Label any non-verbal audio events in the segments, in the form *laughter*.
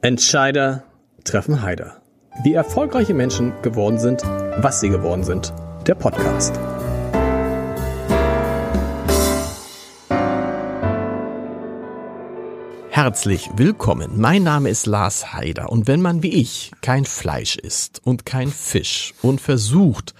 Entscheider treffen Heider. Wie erfolgreiche Menschen geworden sind, was sie geworden sind. Der Podcast. Herzlich willkommen. Mein Name ist Lars Heider und wenn man wie ich kein Fleisch isst und kein Fisch und versucht,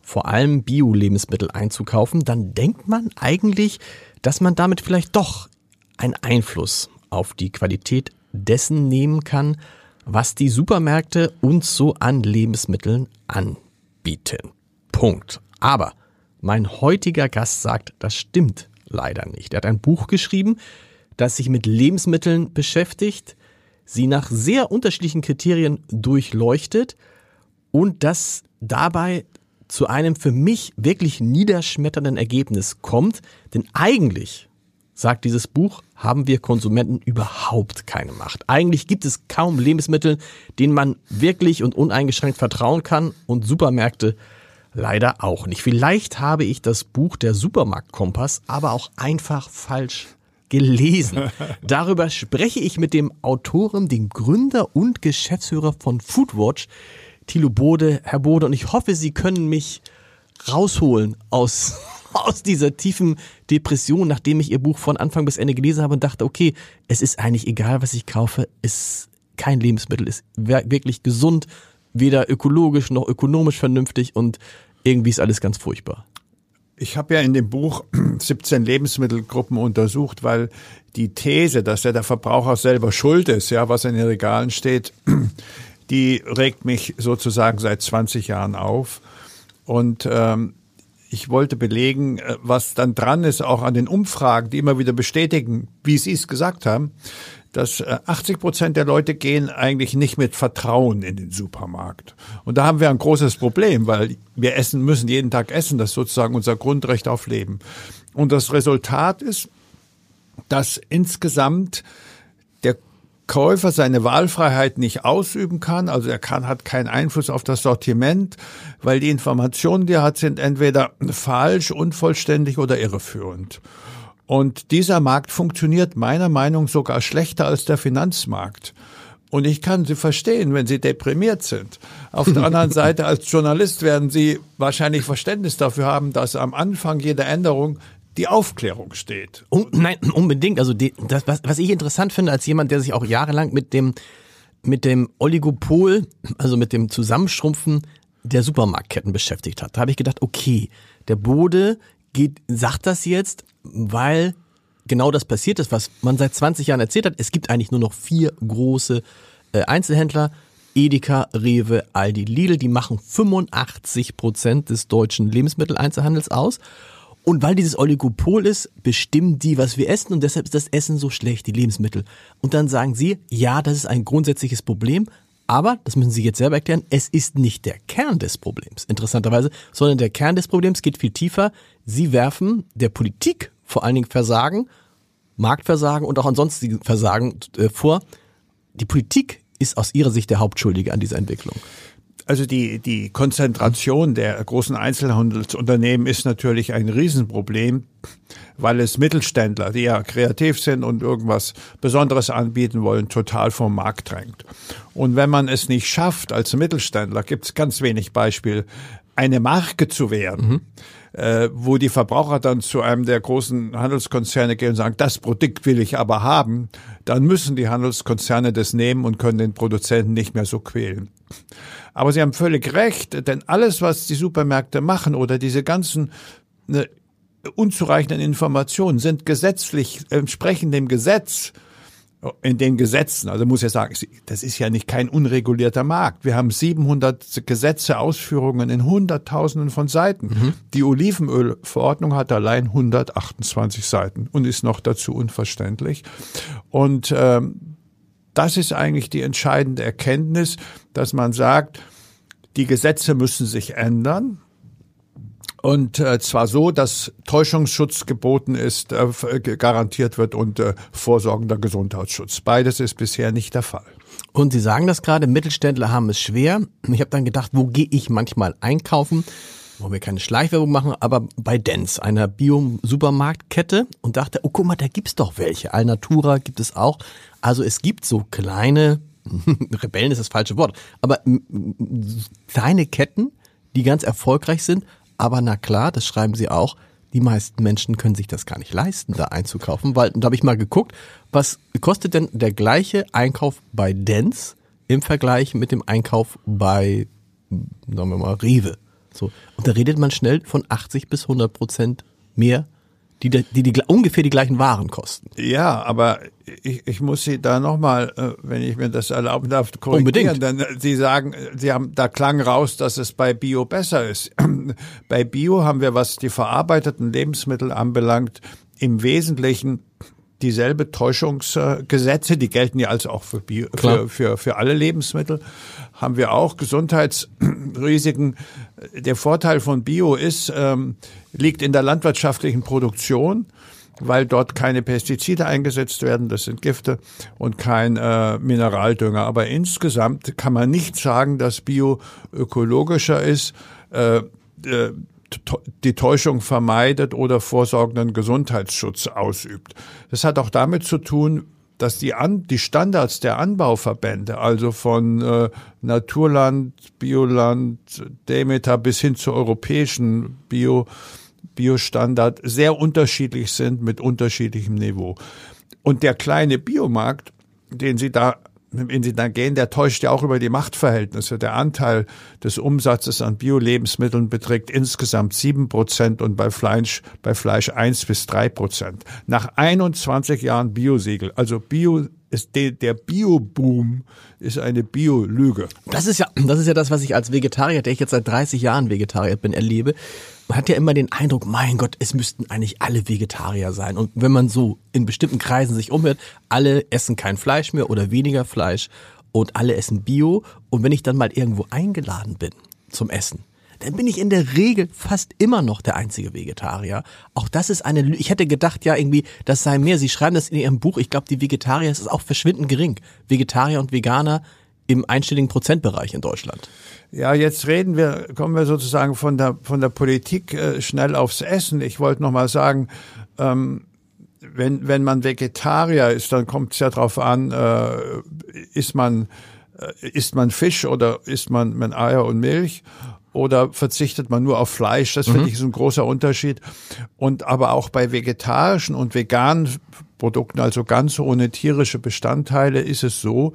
vor allem Bio-Lebensmittel einzukaufen, dann denkt man eigentlich, dass man damit vielleicht doch einen Einfluss auf die Qualität dessen nehmen kann, was die Supermärkte uns so an Lebensmitteln anbieten. Punkt. Aber mein heutiger Gast sagt, das stimmt leider nicht. Er hat ein Buch geschrieben, das sich mit Lebensmitteln beschäftigt, sie nach sehr unterschiedlichen Kriterien durchleuchtet und das dabei zu einem für mich wirklich niederschmetternden Ergebnis kommt, denn eigentlich sagt dieses Buch, haben wir Konsumenten überhaupt keine Macht. Eigentlich gibt es kaum Lebensmittel, denen man wirklich und uneingeschränkt vertrauen kann und Supermärkte leider auch nicht. Vielleicht habe ich das Buch der Supermarktkompass aber auch einfach falsch gelesen. *laughs* Darüber spreche ich mit dem Autoren, dem Gründer und Geschäftsführer von Foodwatch, Thilo Bode. Herr Bode, und ich hoffe, Sie können mich rausholen aus aus dieser tiefen Depression, nachdem ich ihr Buch von Anfang bis Ende gelesen habe und dachte, okay, es ist eigentlich egal, was ich kaufe, es kein Lebensmittel ist wirklich gesund, weder ökologisch noch ökonomisch vernünftig und irgendwie ist alles ganz furchtbar. Ich habe ja in dem Buch *clears throat* 17 Lebensmittelgruppen untersucht, weil die These, dass ja der Verbraucher selber schuld ist, ja, was in den Regalen steht, *clears throat* die regt mich sozusagen seit 20 Jahren auf. Und ähm, ich wollte belegen, äh, was dann dran ist, auch an den Umfragen, die immer wieder bestätigen, wie Sie es gesagt haben, dass 80 äh, Prozent der Leute gehen eigentlich nicht mit Vertrauen in den Supermarkt. Und da haben wir ein großes Problem, weil wir essen müssen, jeden Tag essen, das ist sozusagen unser Grundrecht auf Leben. Und das Resultat ist, dass insgesamt Käufer seine Wahlfreiheit nicht ausüben kann, also er kann, hat keinen Einfluss auf das Sortiment, weil die Informationen, die er hat, sind entweder falsch, unvollständig oder irreführend. Und dieser Markt funktioniert meiner Meinung sogar schlechter als der Finanzmarkt. Und ich kann Sie verstehen, wenn Sie deprimiert sind. Auf der anderen *laughs* Seite, als Journalist werden Sie wahrscheinlich Verständnis dafür haben, dass am Anfang jeder Änderung die Aufklärung steht. Um, nein, unbedingt. Also die, das, was, was ich interessant finde als jemand, der sich auch jahrelang mit dem mit dem Oligopol, also mit dem Zusammenschrumpfen der Supermarktketten beschäftigt hat. Da habe ich gedacht, okay, der Bode geht, sagt das jetzt, weil genau das passiert ist, was man seit 20 Jahren erzählt hat. Es gibt eigentlich nur noch vier große äh, Einzelhändler. Edeka, Rewe, Aldi, Lidl, die machen 85 Prozent des deutschen Lebensmitteleinzelhandels aus. Und weil dieses Oligopol ist, bestimmen die, was wir essen und deshalb ist das Essen so schlecht, die Lebensmittel. Und dann sagen sie, ja, das ist ein grundsätzliches Problem, aber, das müssen Sie jetzt selber erklären, es ist nicht der Kern des Problems, interessanterweise, sondern der Kern des Problems geht viel tiefer. Sie werfen der Politik vor allen Dingen Versagen, Marktversagen und auch ansonsten Versagen äh, vor. Die Politik ist aus Ihrer Sicht der Hauptschuldige an dieser Entwicklung. Also die, die Konzentration der großen Einzelhandelsunternehmen ist natürlich ein Riesenproblem, weil es Mittelständler, die ja kreativ sind und irgendwas Besonderes anbieten wollen, total vom Markt drängt. Und wenn man es nicht schafft, als Mittelständler, gibt es ganz wenig Beispiel, eine Marke zu werden, mhm. Äh, wo die Verbraucher dann zu einem der großen Handelskonzerne gehen und sagen, das Produkt will ich aber haben, dann müssen die Handelskonzerne das nehmen und können den Produzenten nicht mehr so quälen. Aber Sie haben völlig recht, denn alles, was die Supermärkte machen oder diese ganzen ne, unzureichenden Informationen sind gesetzlich, entsprechen dem Gesetz, in den Gesetzen, also muss ja sagen, das ist ja nicht kein unregulierter Markt. Wir haben 700 Gesetze, Ausführungen in Hunderttausenden von Seiten. Mhm. Die Olivenölverordnung hat allein 128 Seiten und ist noch dazu unverständlich. Und ähm, das ist eigentlich die entscheidende Erkenntnis, dass man sagt, die Gesetze müssen sich ändern. Und äh, zwar so, dass Täuschungsschutz geboten ist, äh, garantiert wird und äh, vorsorgender Gesundheitsschutz. Beides ist bisher nicht der Fall. Und Sie sagen das gerade, Mittelständler haben es schwer. Ich habe dann gedacht, wo gehe ich manchmal einkaufen? wollen wir keine Schleichwerbung machen, aber bei Dens, einer Bio-Supermarktkette und dachte, oh guck mal, da gibt's doch welche. Alnatura gibt es auch. Also es gibt so kleine *laughs* Rebellen ist das falsche Wort, aber kleine Ketten, die ganz erfolgreich sind, aber na klar, das schreiben sie auch, die meisten Menschen können sich das gar nicht leisten, da einzukaufen, weil da habe ich mal geguckt, was kostet denn der gleiche Einkauf bei Dens im Vergleich mit dem Einkauf bei, sagen wir mal, Rewe. So. Und da redet man schnell von 80 bis 100 Prozent mehr die, die, die ungefähr die gleichen Waren kosten. Ja, aber ich, ich muss Sie da nochmal, äh, wenn ich mir das erlauben darf, korrigieren. Unbedingt. Denn äh, Sie sagen, Sie haben, da klang raus, dass es bei Bio besser ist. *clears throat* bei Bio haben wir, was die verarbeiteten Lebensmittel anbelangt, im Wesentlichen dieselbe Täuschungsgesetze, die gelten ja also auch für, Bio, für, für, für alle Lebensmittel, haben wir auch Gesundheitsrisiken. Der Vorteil von Bio ist, ähm, liegt in der landwirtschaftlichen Produktion, weil dort keine Pestizide eingesetzt werden, das sind Gifte und kein äh, Mineraldünger. Aber insgesamt kann man nicht sagen, dass Bio ökologischer ist. Äh, äh, die Täuschung vermeidet oder vorsorgenden Gesundheitsschutz ausübt. Das hat auch damit zu tun, dass die, An die Standards der Anbauverbände, also von äh, Naturland, Bioland, Demeter bis hin zur europäischen Bio, Biostandard sehr unterschiedlich sind mit unterschiedlichem Niveau. Und der kleine Biomarkt, den Sie da wenn Sie dann gehen, der täuscht ja auch über die Machtverhältnisse. Der Anteil des Umsatzes an Bio-Lebensmitteln beträgt insgesamt sieben Prozent und bei Fleisch, bei Fleisch eins bis drei Prozent. Nach 21 Jahren Biosiegel, also Bio ist der, der Bio-Boom ist eine Bio-Lüge. Das ist ja, das ist ja das, was ich als Vegetarier, der ich jetzt seit 30 Jahren Vegetarier bin, erlebe. Man hat ja immer den Eindruck, mein Gott, es müssten eigentlich alle Vegetarier sein. Und wenn man so in bestimmten Kreisen sich umhört, alle essen kein Fleisch mehr oder weniger Fleisch und alle essen Bio. Und wenn ich dann mal irgendwo eingeladen bin zum Essen, dann bin ich in der Regel fast immer noch der einzige Vegetarier. Auch das ist eine, Lü ich hätte gedacht, ja, irgendwie, das sei mehr. Sie schreiben das in Ihrem Buch. Ich glaube, die Vegetarier ist auch verschwindend gering. Vegetarier und Veganer im einstelligen Prozentbereich in Deutschland. Ja, jetzt reden wir, kommen wir sozusagen von der, von der Politik äh, schnell aufs Essen. Ich wollte noch mal sagen, ähm, wenn, wenn man Vegetarier ist, dann kommt es ja darauf an, äh, ist man, äh, isst man Fisch oder isst man, man Eier und Milch oder verzichtet man nur auf Fleisch? Das mhm. finde ich ist ein großer Unterschied. Und aber auch bei vegetarischen und veganen Produkten, also ganz ohne tierische Bestandteile, ist es so,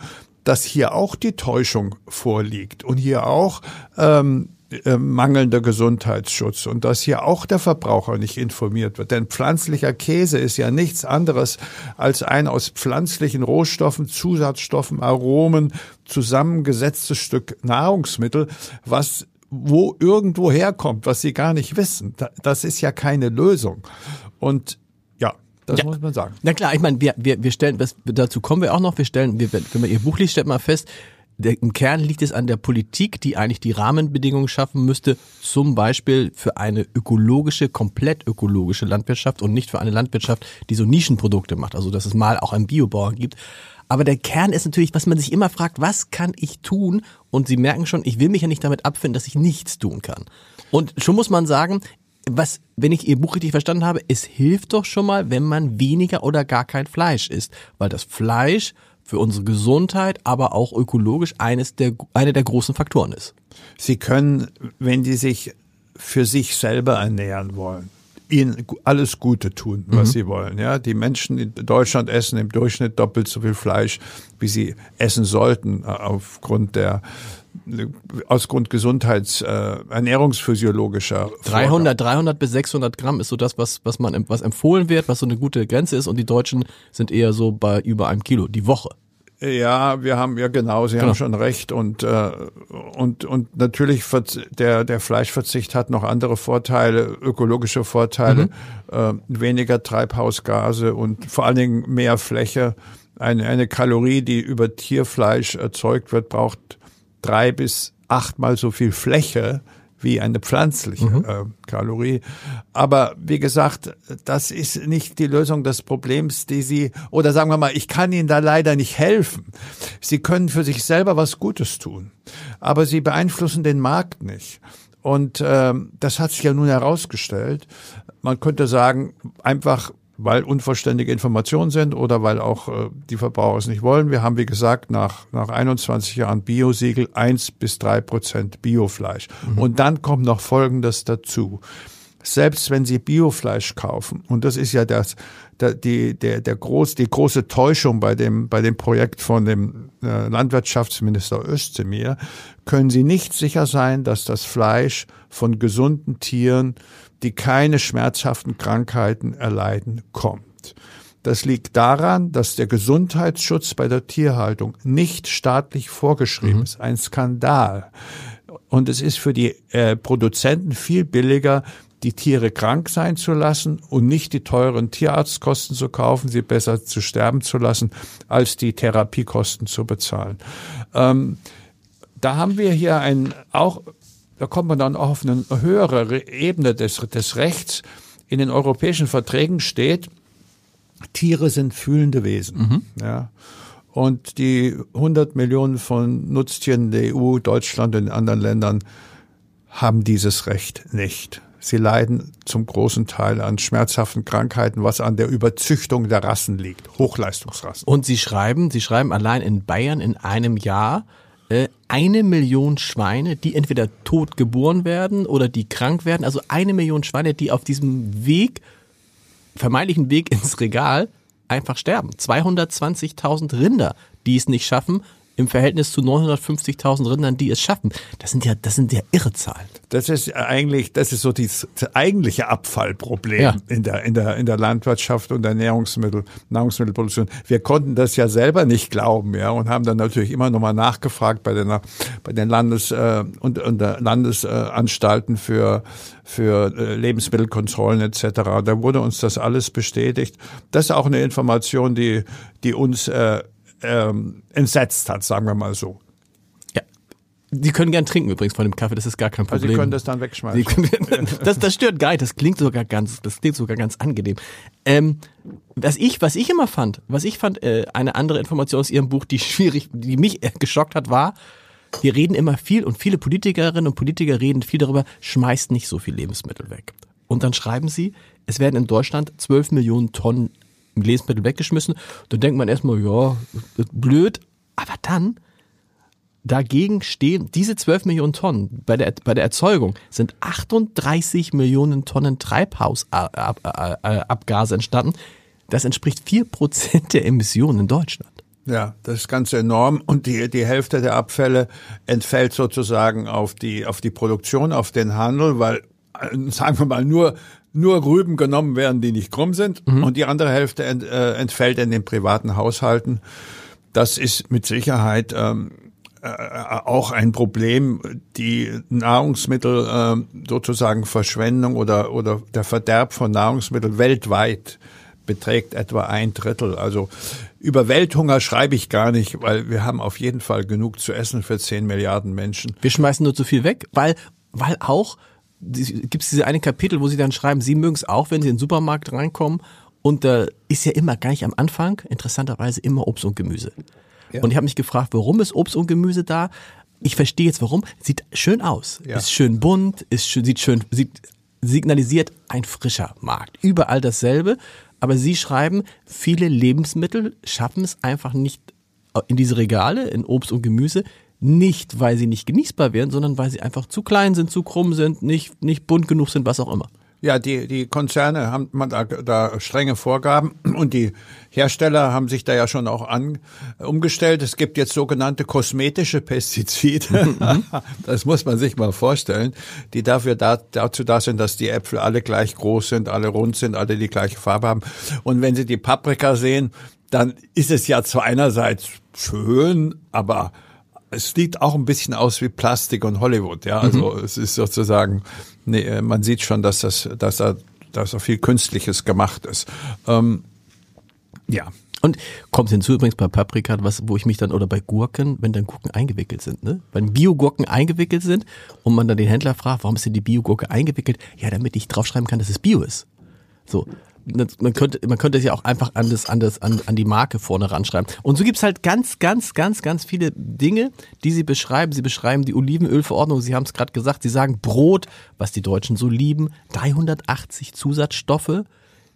dass hier auch die Täuschung vorliegt und hier auch ähm, äh, mangelnder Gesundheitsschutz und dass hier auch der Verbraucher nicht informiert wird. Denn pflanzlicher Käse ist ja nichts anderes als ein aus pflanzlichen Rohstoffen, Zusatzstoffen, Aromen zusammengesetztes Stück Nahrungsmittel, was wo irgendwo herkommt, was sie gar nicht wissen. Das ist ja keine Lösung. Und das ja. muss man sagen. Na klar, ich meine, wir, wir, wir stellen, das, dazu kommen wir auch noch, wir stellen, wir, wenn man Ihr Buch liest, stellt mal fest, der, im Kern liegt es an der Politik, die eigentlich die Rahmenbedingungen schaffen müsste, zum Beispiel für eine ökologische, komplett ökologische Landwirtschaft und nicht für eine Landwirtschaft, die so Nischenprodukte macht. Also dass es mal auch einen Biobauer gibt. Aber der Kern ist natürlich, was man sich immer fragt, was kann ich tun? Und Sie merken schon, ich will mich ja nicht damit abfinden, dass ich nichts tun kann. Und schon muss man sagen, was, wenn ich Ihr Buch richtig verstanden habe, es hilft doch schon mal, wenn man weniger oder gar kein Fleisch isst. Weil das Fleisch für unsere Gesundheit, aber auch ökologisch eines der, einer der großen Faktoren ist. Sie können, wenn die sich für sich selber ernähren wollen, ihnen alles Gute tun, was mhm. sie wollen. Ja, die Menschen in Deutschland essen im Durchschnitt doppelt so viel Fleisch, wie sie essen sollten, äh, aufgrund der aus Grund Gesundheits, äh, ernährungsphysiologischer. 300, 300 bis 600 Gramm ist so das, was, was man, was empfohlen wird, was so eine gute Grenze ist und die Deutschen sind eher so bei über einem Kilo die Woche. Ja, wir haben ja genau, Sie genau. haben schon recht und äh, und und natürlich der der Fleischverzicht hat noch andere Vorteile, ökologische Vorteile, mhm. äh, weniger Treibhausgase und vor allen Dingen mehr Fläche. Eine eine Kalorie, die über Tierfleisch erzeugt wird, braucht drei bis achtmal so viel Fläche wie eine pflanzliche mhm. äh, Kalorie. Aber wie gesagt, das ist nicht die Lösung des Problems, die Sie, oder sagen wir mal, ich kann Ihnen da leider nicht helfen. Sie können für sich selber was Gutes tun, aber Sie beeinflussen den Markt nicht. Und ähm, das hat sich ja nun herausgestellt. Man könnte sagen, einfach weil unvollständige Informationen sind oder weil auch äh, die Verbraucher es nicht wollen. Wir haben, wie gesagt, nach, nach 21 Jahren Biosiegel eins bis drei Prozent Biofleisch. Mhm. Und dann kommt noch Folgendes dazu. Selbst wenn Sie Biofleisch kaufen, und das ist ja das, der, die, der, der groß, die große Täuschung bei dem, bei dem Projekt von dem äh, Landwirtschaftsminister Özdemir, können Sie nicht sicher sein, dass das Fleisch von gesunden Tieren die keine schmerzhaften Krankheiten erleiden, kommt. Das liegt daran, dass der Gesundheitsschutz bei der Tierhaltung nicht staatlich vorgeschrieben mhm. ist. Ein Skandal. Und es ist für die äh, Produzenten viel billiger, die Tiere krank sein zu lassen und nicht die teuren Tierarztkosten zu kaufen, sie besser zu sterben zu lassen, als die Therapiekosten zu bezahlen. Ähm, da haben wir hier ein auch da kommt man dann auch auf eine höhere Ebene des, des Rechts. In den europäischen Verträgen steht, Tiere sind fühlende Wesen. Mhm. Ja. Und die 100 Millionen von Nutztieren der EU, Deutschland und in anderen Ländern haben dieses Recht nicht. Sie leiden zum großen Teil an schmerzhaften Krankheiten, was an der Überzüchtung der Rassen liegt, Hochleistungsrassen. Und Sie schreiben, Sie schreiben allein in Bayern in einem Jahr eine Million Schweine, die entweder tot geboren werden oder die krank werden. Also eine Million Schweine, die auf diesem Weg, vermeintlichen Weg *laughs* ins Regal, einfach sterben. 220.000 Rinder, die es nicht schaffen, im Verhältnis zu 950.000 Rindern, die es schaffen. Das sind ja, das sind ja irre Zahlen. Das ist eigentlich, das ist so das eigentliche Abfallproblem ja. in der, in der, in der Landwirtschaft und der Nahrungsmittel, Nahrungsmittelproduktion. Wir konnten das ja selber nicht glauben, ja, und haben dann natürlich immer nochmal nachgefragt bei den, bei den Landes, äh, und, und der Landesanstalten für, für äh, Lebensmittelkontrollen etc. Da wurde uns das alles bestätigt. Das ist auch eine Information, die, die uns äh, ähm, entsetzt hat, sagen wir mal so. Ja. Sie können gern trinken übrigens von dem Kaffee, das ist gar kein Problem. Also Sie können das dann wegschmeißen. Können, *laughs* das, das stört gar nicht, das klingt sogar ganz, das klingt sogar ganz angenehm. Ähm, was ich, was ich immer fand, was ich fand, äh, eine andere Information aus Ihrem Buch, die schwierig, die mich äh, geschockt hat, war, wir reden immer viel und viele Politikerinnen und Politiker reden viel darüber, schmeißt nicht so viel Lebensmittel weg. Und dann schreiben sie, es werden in Deutschland 12 Millionen Tonnen Lebensmittel weggeschmissen. Dann denkt man erstmal, ja, blöd. Aber dann, dagegen stehen diese 12 Millionen Tonnen bei der, bei der Erzeugung sind 38 Millionen Tonnen Treibhausabgase entstanden. Das entspricht 4% der Emissionen in Deutschland. Ja, das ist ganz enorm. Und die, die Hälfte der Abfälle entfällt sozusagen auf die, auf die Produktion, auf den Handel, weil, äh, sagen wir mal, nur nur Rüben genommen werden, die nicht krumm sind mhm. und die andere Hälfte ent, äh, entfällt in den privaten Haushalten. Das ist mit Sicherheit ähm, äh, auch ein Problem, die Nahrungsmittel äh, sozusagen Verschwendung oder oder der Verderb von Nahrungsmitteln weltweit beträgt etwa ein Drittel. Also über Welthunger schreibe ich gar nicht, weil wir haben auf jeden Fall genug zu essen für zehn Milliarden Menschen. Wir schmeißen nur zu viel weg, weil weil auch gibt es diese eine Kapitel, wo sie dann schreiben, sie mögen es auch, wenn sie in den Supermarkt reinkommen und da ist ja immer gleich am Anfang interessanterweise immer Obst und Gemüse. Ja. Und ich habe mich gefragt, warum ist Obst und Gemüse da? Ich verstehe jetzt warum. Sieht schön aus, ja. ist schön bunt, ist schön, sieht schön, sieht, signalisiert ein frischer Markt. Überall dasselbe. Aber Sie schreiben, viele Lebensmittel schaffen es einfach nicht in diese Regale, in Obst und Gemüse, nicht, weil sie nicht genießbar wären, sondern weil sie einfach zu klein sind, zu krumm sind, nicht, nicht bunt genug sind, was auch immer. Ja, die, die Konzerne haben da, da strenge Vorgaben *clears throat* und die Hersteller haben sich da ja schon auch an, umgestellt. Es gibt jetzt sogenannte kosmetische Pestizide. Mhm. *laughs* das muss man sich mal vorstellen, die dafür da, dazu da sind, dass die Äpfel alle gleich groß sind, alle rund sind, alle die gleiche Farbe haben. Und wenn Sie die Paprika sehen, dann ist es ja zwar einerseits schön, aber es sieht auch ein bisschen aus wie Plastik und Hollywood, ja. Also mhm. es ist sozusagen, nee, äh, man sieht schon, dass das, dass da, dass da viel Künstliches gemacht ist. Ähm, ja. Und kommt hinzu übrigens bei Paprika, was, wo ich mich dann, oder bei Gurken, wenn dann Gurken eingewickelt sind, ne? Wenn Biogurken eingewickelt sind und man dann den Händler fragt, warum ist denn die Biogurke eingewickelt? Ja, damit ich draufschreiben kann, dass es Bio ist. So man könnte, man könnte es ja auch einfach an, das, an, das, an, an die Marke vorne ranschreiben. Und so gibt's halt ganz, ganz, ganz, ganz viele Dinge, die sie beschreiben. Sie beschreiben die Olivenölverordnung, Sie haben es gerade gesagt, Sie sagen Brot, was die Deutschen so lieben, 380 Zusatzstoffe,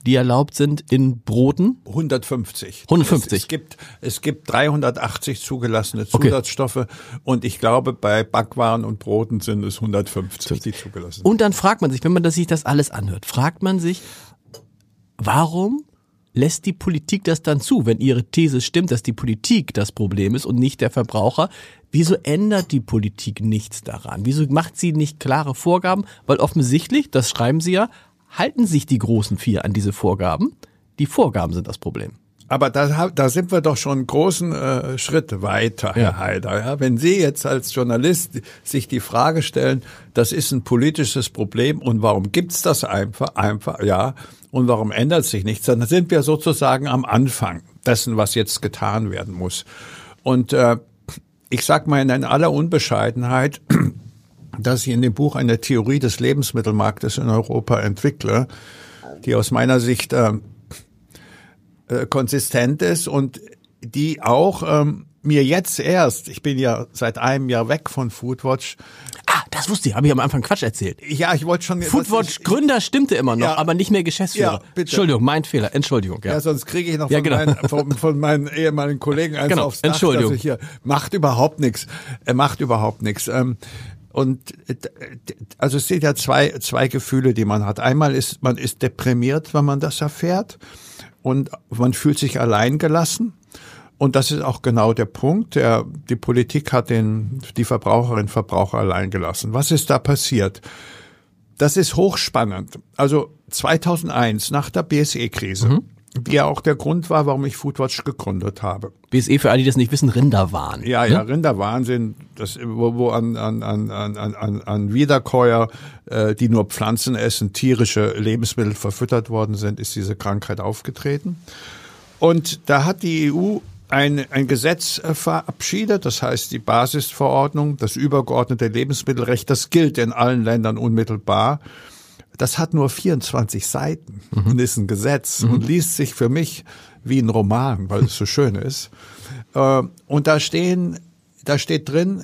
die erlaubt sind in Broten? 150. 150. Es, es gibt, es gibt 380 zugelassene Zusatzstoffe okay. und ich glaube, bei Backwaren und Broten sind es 150, die zugelassen sind. Und dann fragt man sich, wenn man das, sich das alles anhört, fragt man sich, warum lässt die Politik das dann zu, wenn ihre These stimmt, dass die Politik das Problem ist und nicht der Verbraucher? Wieso ändert die Politik nichts daran? Wieso macht sie nicht klare Vorgaben? Weil offensichtlich, das schreiben sie ja, halten sich die großen vier an diese Vorgaben. Die Vorgaben sind das Problem. Aber da, da sind wir doch schon einen großen äh, Schritt weiter, Herr ja. Haider. Ja? Wenn Sie jetzt als Journalist sich die Frage stellen, das ist ein politisches Problem und warum gibt's das einfach, einfach, ja, und warum ändert sich nichts, dann sind wir sozusagen am Anfang dessen, was jetzt getan werden muss. Und äh, ich sag mal in aller Unbescheidenheit, *clears throat* dass ich in dem Buch eine Theorie des Lebensmittelmarktes in Europa entwickle, die aus meiner Sicht äh, äh, konsistent ist und die auch ähm, mir jetzt erst, ich bin ja seit einem Jahr weg von Foodwatch. Ah, das wusste ich, habe ich am Anfang Quatsch erzählt. Ja, ich wollte schon. Foodwatch ich, Gründer stimmte immer noch, ja, aber nicht mehr Geschäftsführer. Ja, bitte. Entschuldigung, mein Fehler. Entschuldigung. Ja, ja sonst kriege ich noch von, ja, genau. meinen, von, von, meinen ehemaligen Kollegen eins genau. aufs Dach, Entschuldigung. Dass ich hier macht überhaupt nichts. Er macht überhaupt nichts. Ähm, und also es sind ja zwei zwei Gefühle, die man hat. Einmal ist man ist deprimiert, wenn man das erfährt und man fühlt sich alleingelassen. Und das ist auch genau der Punkt. Der, die Politik hat den, die Verbraucherinnen und Verbraucher allein gelassen. Was ist da passiert? Das ist hochspannend. Also 2001, nach der BSE-Krise, mhm. Die ja auch der Grund war, warum ich Foodwatch gegründet habe. BSE, für alle, die das nicht wissen, Rinderwahn. Ja, ne? ja, Rinderwahn sind, das, wo, wo an, an, an, an, an, an Wiederkäuer, äh, die nur Pflanzen essen, tierische Lebensmittel verfüttert worden sind, ist diese Krankheit aufgetreten. Und da hat die EU ein, ein Gesetz äh, verabschiedet, das heißt die Basisverordnung, das übergeordnete Lebensmittelrecht, das gilt in allen Ländern unmittelbar. Das hat nur 24 Seiten mhm. und ist ein Gesetz mhm. und liest sich für mich wie ein Roman, weil es so schön ist. Äh, und da stehen, da steht drin,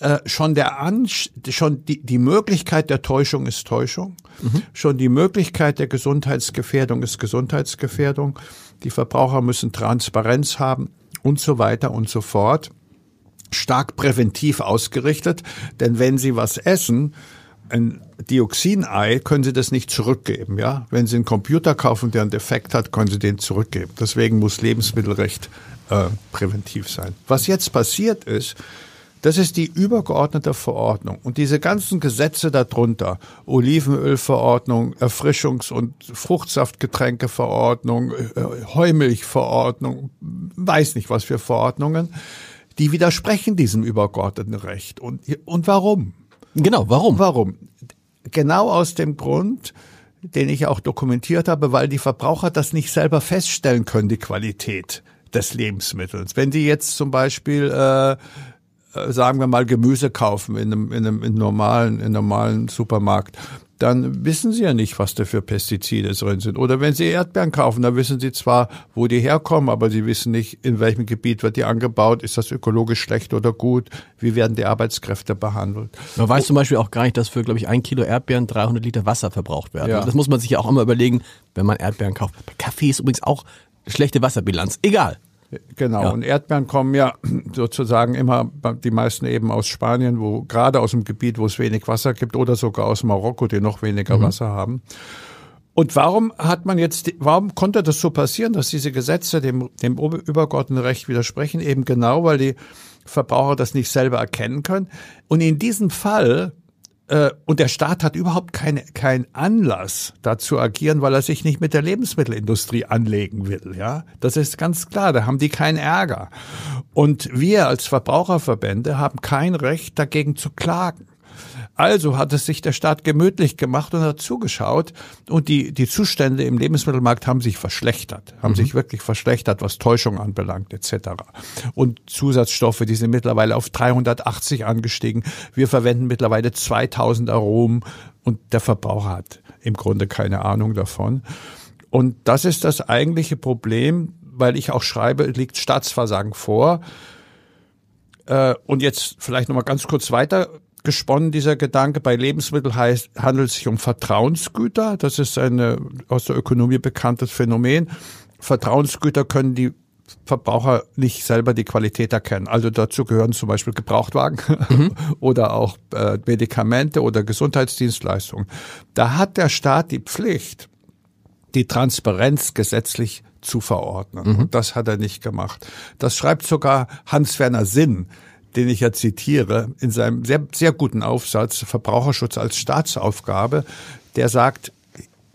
äh, schon der An schon die, die Möglichkeit der Täuschung ist Täuschung, mhm. schon die Möglichkeit der Gesundheitsgefährdung ist Gesundheitsgefährdung die Verbraucher müssen Transparenz haben und so weiter und so fort. Stark präventiv ausgerichtet, denn wenn Sie was essen, ein Dioxinei, können Sie das nicht zurückgeben, ja? Wenn Sie einen Computer kaufen, der einen Defekt hat, können Sie den zurückgeben. Deswegen muss Lebensmittelrecht äh, präventiv sein. Was jetzt passiert ist, das ist die übergeordnete Verordnung. Und diese ganzen Gesetze darunter, Olivenölverordnung, Erfrischungs- und Fruchtsaftgetränkeverordnung, äh, Heumilchverordnung, weiß nicht was für Verordnungen, die widersprechen diesem übergeordneten Recht. Und, und warum? Genau, warum? Warum? Genau aus dem Grund, den ich auch dokumentiert habe, weil die Verbraucher das nicht selber feststellen können, die Qualität des Lebensmittels. Wenn die jetzt zum Beispiel äh, äh, sagen wir mal, Gemüse kaufen in einem, in einem, in normalen, in normalen Supermarkt, dann wissen Sie ja nicht, was da für Pestizide drin sind. Oder wenn Sie Erdbeeren kaufen, dann wissen Sie zwar, wo die herkommen, aber Sie wissen nicht, in welchem Gebiet wird die angebaut, ist das ökologisch schlecht oder gut, wie werden die Arbeitskräfte behandelt. Man weiß zum Beispiel auch gar nicht, dass für, glaube ich, ein Kilo Erdbeeren 300 Liter Wasser verbraucht werden. Ja. Das muss man sich ja auch immer überlegen, wenn man Erdbeeren kauft. Bei Kaffee ist übrigens auch schlechte Wasserbilanz. Egal. Genau, ja. und Erdbeeren kommen ja *clears throat* sozusagen immer, die meisten eben aus Spanien, wo gerade aus dem Gebiet, wo es wenig Wasser gibt, oder sogar aus Marokko, die noch weniger mhm. Wasser haben. Und warum hat man jetzt, warum konnte das so passieren, dass diese Gesetze dem, dem übergeordneten Recht widersprechen? Eben genau, weil die Verbraucher das nicht selber erkennen können. Und in diesem Fall und der Staat hat überhaupt keinen kein Anlass dazu agieren, weil er sich nicht mit der Lebensmittelindustrie anlegen will. Ja, das ist ganz klar. Da haben die keinen Ärger. Und wir als Verbraucherverbände haben kein Recht dagegen zu klagen. Also hat es sich der Staat gemütlich gemacht und hat zugeschaut und die, die Zustände im Lebensmittelmarkt haben sich verschlechtert, haben mhm. sich wirklich verschlechtert, was Täuschung anbelangt etc. Und Zusatzstoffe, die sind mittlerweile auf 380 angestiegen. Wir verwenden mittlerweile 2000 Aromen und der Verbraucher hat im Grunde keine Ahnung davon. Und das ist das eigentliche Problem, weil ich auch schreibe, liegt Staatsversagen vor. Äh, und jetzt vielleicht noch mal ganz kurz weiter gesponnen, dieser Gedanke. Bei Lebensmitteln heißt, handelt es sich um Vertrauensgüter. Das ist ein aus der Ökonomie bekanntes Phänomen. Vertrauensgüter können die Verbraucher nicht selber die Qualität erkennen. Also dazu gehören zum Beispiel Gebrauchtwagen mhm. *laughs* oder auch äh, Medikamente oder Gesundheitsdienstleistungen. Da hat der Staat die Pflicht, die Transparenz gesetzlich zu verordnen. Mhm. Und das hat er nicht gemacht. Das schreibt sogar Hans-Werner Sinn, den ich ja zitiere, in seinem sehr, sehr guten Aufsatz Verbraucherschutz als Staatsaufgabe, der sagt,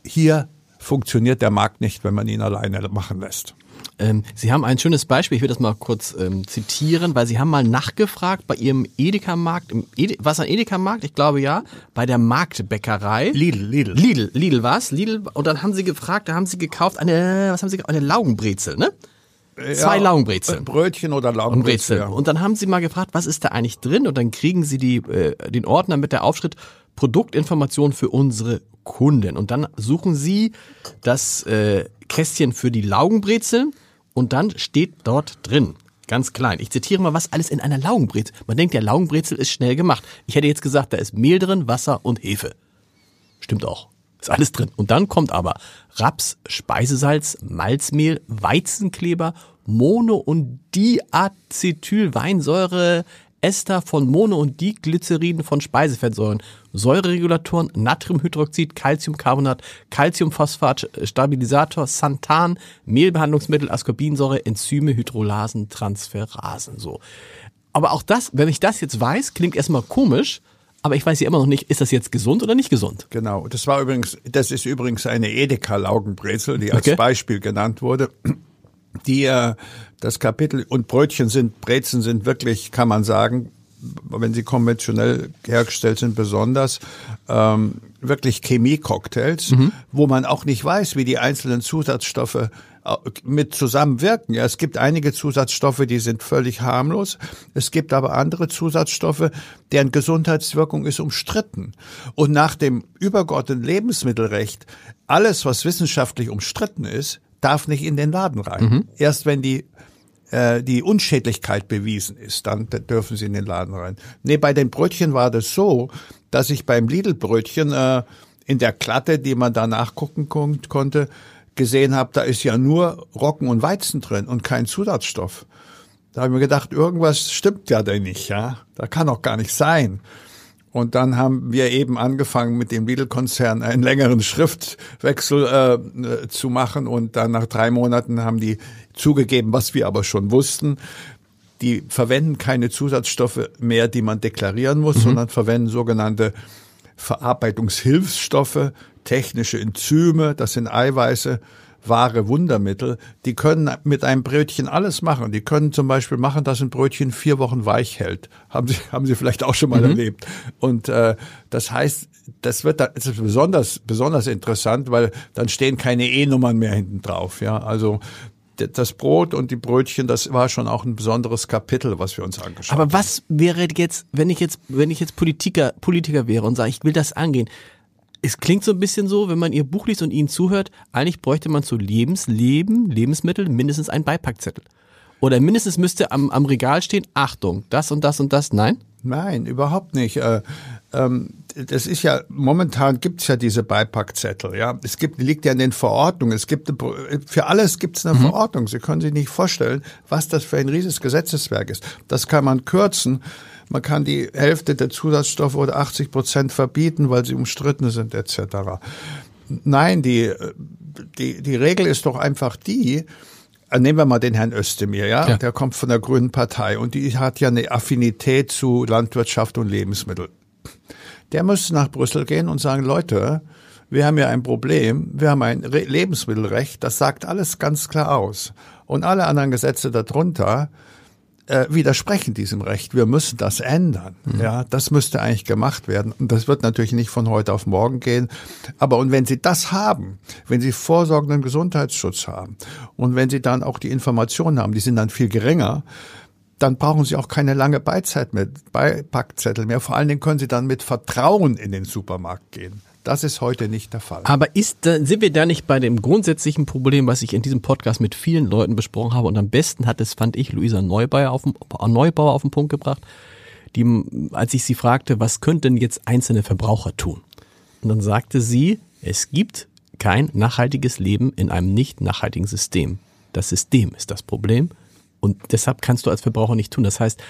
hier funktioniert der Markt nicht, wenn man ihn alleine machen lässt. Ähm, Sie haben ein schönes Beispiel, ich will das mal kurz ähm, zitieren, weil Sie haben mal nachgefragt bei Ihrem Edeka-Markt, Ede, was ein Edeka-Markt? Ich glaube ja, bei der Marktbäckerei. Lidl, Lidl. Lidl, Lidl was? Lidl, und dann haben Sie gefragt, da haben Sie gekauft eine, was haben Sie gekauft? Eine Laugenbrezel, ne? Zwei ja, Laugenbrezeln. Brötchen oder Laugenbrezel. Ja. Und dann haben sie mal gefragt, was ist da eigentlich drin? Und dann kriegen sie die, äh, den Ordner mit der Aufschrift Produktinformation für unsere Kunden. Und dann suchen sie das äh, Kästchen für die Laugenbrezeln und dann steht dort drin, ganz klein, ich zitiere mal, was alles in einer Laugenbrezel. Man denkt, der Laugenbrezel ist schnell gemacht. Ich hätte jetzt gesagt, da ist Mehl drin, Wasser und Hefe. Stimmt auch. Ist alles drin. Und dann kommt aber Raps, Speisesalz, Malzmehl, Weizenkleber, Mono- und Diacetylweinsäure, Ester von Mono- und Diglycerin von Speisefettsäuren, Säureregulatoren, Natriumhydroxid, Calciumcarbonat, Calciumphosphat, Stabilisator, Santan, Mehlbehandlungsmittel, Ascorbinsäure, Enzyme, Hydrolasen, Transferasen, so. Aber auch das, wenn ich das jetzt weiß, klingt erstmal komisch, aber ich weiß ja immer noch nicht, ist das jetzt gesund oder nicht gesund? Genau. Das war übrigens, das ist übrigens eine Edeka-Laugenbrezel, die als okay. Beispiel genannt wurde die äh, das Kapitel und Brötchen sind, Brezen sind wirklich, kann man sagen, wenn sie konventionell hergestellt sind, besonders ähm, wirklich Chemie-Cocktails, mhm. wo man auch nicht weiß, wie die einzelnen Zusatzstoffe äh, mit zusammenwirken. Ja, es gibt einige Zusatzstoffe, die sind völlig harmlos. Es gibt aber andere Zusatzstoffe, deren Gesundheitswirkung ist umstritten. Und nach dem übergeordneten Lebensmittelrecht, alles, was wissenschaftlich umstritten ist, darf nicht in den Laden rein. Mhm. Erst wenn die äh, die Unschädlichkeit bewiesen ist, dann dürfen sie in den Laden rein. Nee, bei den Brötchen war das so, dass ich beim Lidl-Brötchen äh, in der Klatte, die man da nachgucken kon konnte, gesehen habe, da ist ja nur Rocken und Weizen drin und kein Zusatzstoff. Da habe ich mir gedacht, irgendwas stimmt ja da nicht, ja. Da kann doch gar nicht sein. Und dann haben wir eben angefangen, mit dem Lidl-Konzern einen längeren Schriftwechsel äh, zu machen. Und dann nach drei Monaten haben die zugegeben, was wir aber schon wussten. Die verwenden keine Zusatzstoffe mehr, die man deklarieren muss, mhm. sondern verwenden sogenannte Verarbeitungshilfsstoffe, technische Enzyme, das sind Eiweiße, wahre Wundermittel. Die können mit einem Brötchen alles machen. Die können zum Beispiel machen, dass ein Brötchen vier Wochen weich hält. Haben Sie, haben Sie vielleicht auch schon mal mhm. erlebt. Und äh, das heißt, das wird das ist besonders, besonders interessant, weil dann stehen keine E-Nummern mehr hinten drauf. Ja, also das Brot und die Brötchen, das war schon auch ein besonderes Kapitel, was wir uns angeschaut haben. Aber was wäre jetzt, wenn ich jetzt, wenn ich jetzt Politiker, Politiker wäre und sage, ich will das angehen, es klingt so ein bisschen so, wenn man ihr Buch liest und ihnen zuhört, eigentlich bräuchte man zu Lebensleben, Lebensmittel mindestens einen Beipackzettel. Oder mindestens müsste am, am Regal stehen, Achtung, das und das und das. Nein? Nein, überhaupt nicht. Äh, ähm, das ist ja, momentan gibt's ja diese Beipackzettel, ja. Es gibt, liegt ja in den Verordnungen. Es gibt, für alles gibt's eine mhm. Verordnung. Sie können sich nicht vorstellen, was das für ein riesiges Gesetzeswerk ist. Das kann man kürzen. Man kann die Hälfte der Zusatzstoffe oder 80 Prozent verbieten, weil sie umstritten sind, etc. Nein, die, die, die Regel ist doch einfach die, äh, nehmen wir mal den Herrn Özdemir, ja? ja? Der kommt von der Grünen Partei und die hat ja eine Affinität zu Landwirtschaft und Lebensmittel. Der müsste nach Brüssel gehen und sagen, Leute, wir haben ja ein Problem, wir haben ein Lebensmittelrecht, das sagt alles ganz klar aus. Und alle anderen Gesetze darunter äh, widersprechen diesem Recht. Wir müssen das ändern. Mhm. Ja, das müsste eigentlich gemacht werden. Und das wird natürlich nicht von heute auf morgen gehen. Aber und wenn Sie das haben, wenn Sie vorsorgenden Gesundheitsschutz haben und wenn Sie dann auch die Informationen haben, die sind dann viel geringer, dann brauchen Sie auch keine lange Beizeit mehr, Beipackzettel mehr. Vor allen Dingen können Sie dann mit Vertrauen in den Supermarkt gehen. Das ist heute nicht der Fall. Aber ist, sind wir da nicht bei dem grundsätzlichen Problem, was ich in diesem Podcast mit vielen Leuten besprochen habe? Und am besten hat es, fand ich, Luisa Neubauer auf, den, Neubauer auf den Punkt gebracht. die, als ich sie fragte, was könnten jetzt einzelne Verbraucher tun? Und dann sagte sie, es gibt kein nachhaltiges Leben in einem nicht nachhaltigen System. Das System ist das Problem und deshalb kannst du als Verbraucher nicht tun. Das heißt,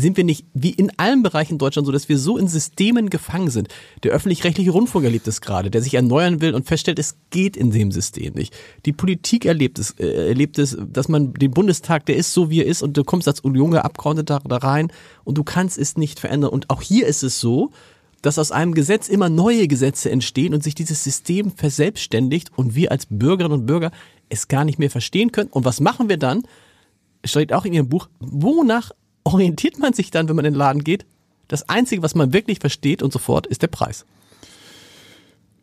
sind wir nicht wie in allen Bereichen Deutschland so, dass wir so in Systemen gefangen sind. Der öffentlich-rechtliche Rundfunk erlebt es gerade, der sich erneuern will und feststellt, es geht in dem System nicht. Die Politik erlebt es, äh, erlebt es, dass man den Bundestag, der ist so wie er ist und du kommst als junger Abgeordneter da rein und du kannst es nicht verändern. Und auch hier ist es so, dass aus einem Gesetz immer neue Gesetze entstehen und sich dieses System verselbstständigt und wir als Bürgerinnen und Bürger es gar nicht mehr verstehen können. Und was machen wir dann? Steht auch in Ihrem Buch, wonach orientiert man sich dann, wenn man in den Laden geht? Das Einzige, was man wirklich versteht und sofort, ist der Preis.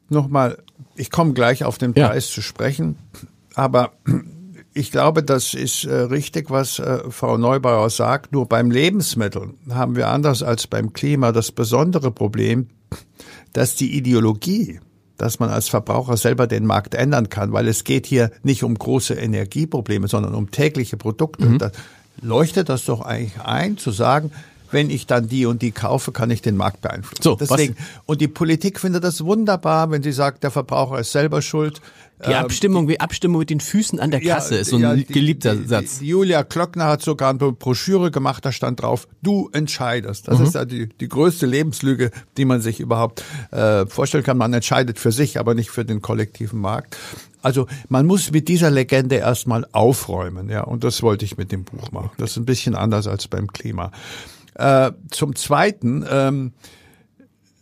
Nochmal, ich komme gleich auf den Preis ja. zu sprechen, aber ich glaube, das ist äh, richtig, was äh, Frau Neubauer sagt. Nur beim Lebensmitteln haben wir anders als beim Klima das besondere Problem, dass die Ideologie, dass man als Verbraucher selber den Markt ändern kann, weil es geht hier nicht um große Energieprobleme, sondern um tägliche Produkte. Mhm. Leuchtet das doch eigentlich ein, zu sagen, wenn ich dann die und die kaufe, kann ich den Markt beeinflussen. So, Deswegen, und die Politik findet das wunderbar, wenn sie sagt, der Verbraucher ist selber schuld. Die ähm, Abstimmung, wie Abstimmung mit den Füßen an der Kasse ja, ist so ein ja, die, geliebter die, Satz. Julia Klöckner hat sogar eine Broschüre gemacht, da stand drauf, du entscheidest. Das mhm. ist ja die, die größte Lebenslüge, die man sich überhaupt äh, vorstellen kann. Man entscheidet für sich, aber nicht für den kollektiven Markt. Also man muss mit dieser Legende erstmal aufräumen, ja, und das wollte ich mit dem Buch machen. Das ist ein bisschen anders als beim Klima. Äh, zum Zweiten, ähm,